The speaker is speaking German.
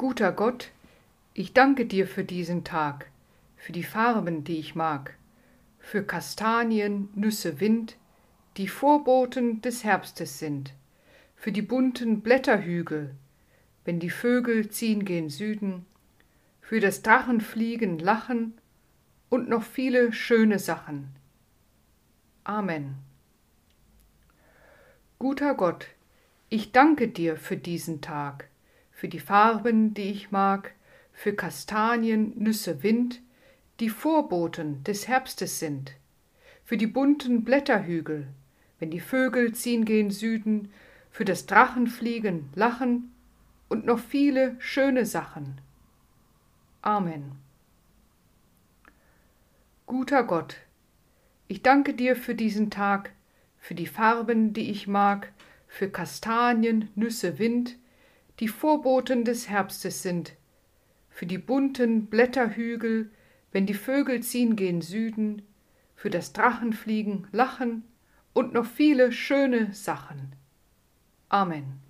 Guter Gott, ich danke dir für diesen Tag, für die Farben, die ich mag, für Kastanien, Nüsse, Wind, die Vorboten des Herbstes sind, für die bunten Blätterhügel, wenn die Vögel ziehen gen Süden, für das Drachenfliegen, Lachen und noch viele schöne Sachen. Amen. Guter Gott, ich danke dir für diesen Tag, für die Farben, die ich mag, für Kastanien, Nüsse, Wind, die Vorboten des Herbstes sind, für die bunten Blätterhügel, wenn die Vögel ziehen gen Süden, für das Drachenfliegen, Lachen und noch viele schöne Sachen. Amen. Guter Gott, ich danke dir für diesen Tag, für die Farben, die ich mag, für Kastanien, Nüsse, Wind, die Vorboten des Herbstes sind, für die bunten Blätterhügel, wenn die Vögel ziehen gen Süden, für das Drachenfliegen, Lachen und noch viele schöne Sachen. Amen.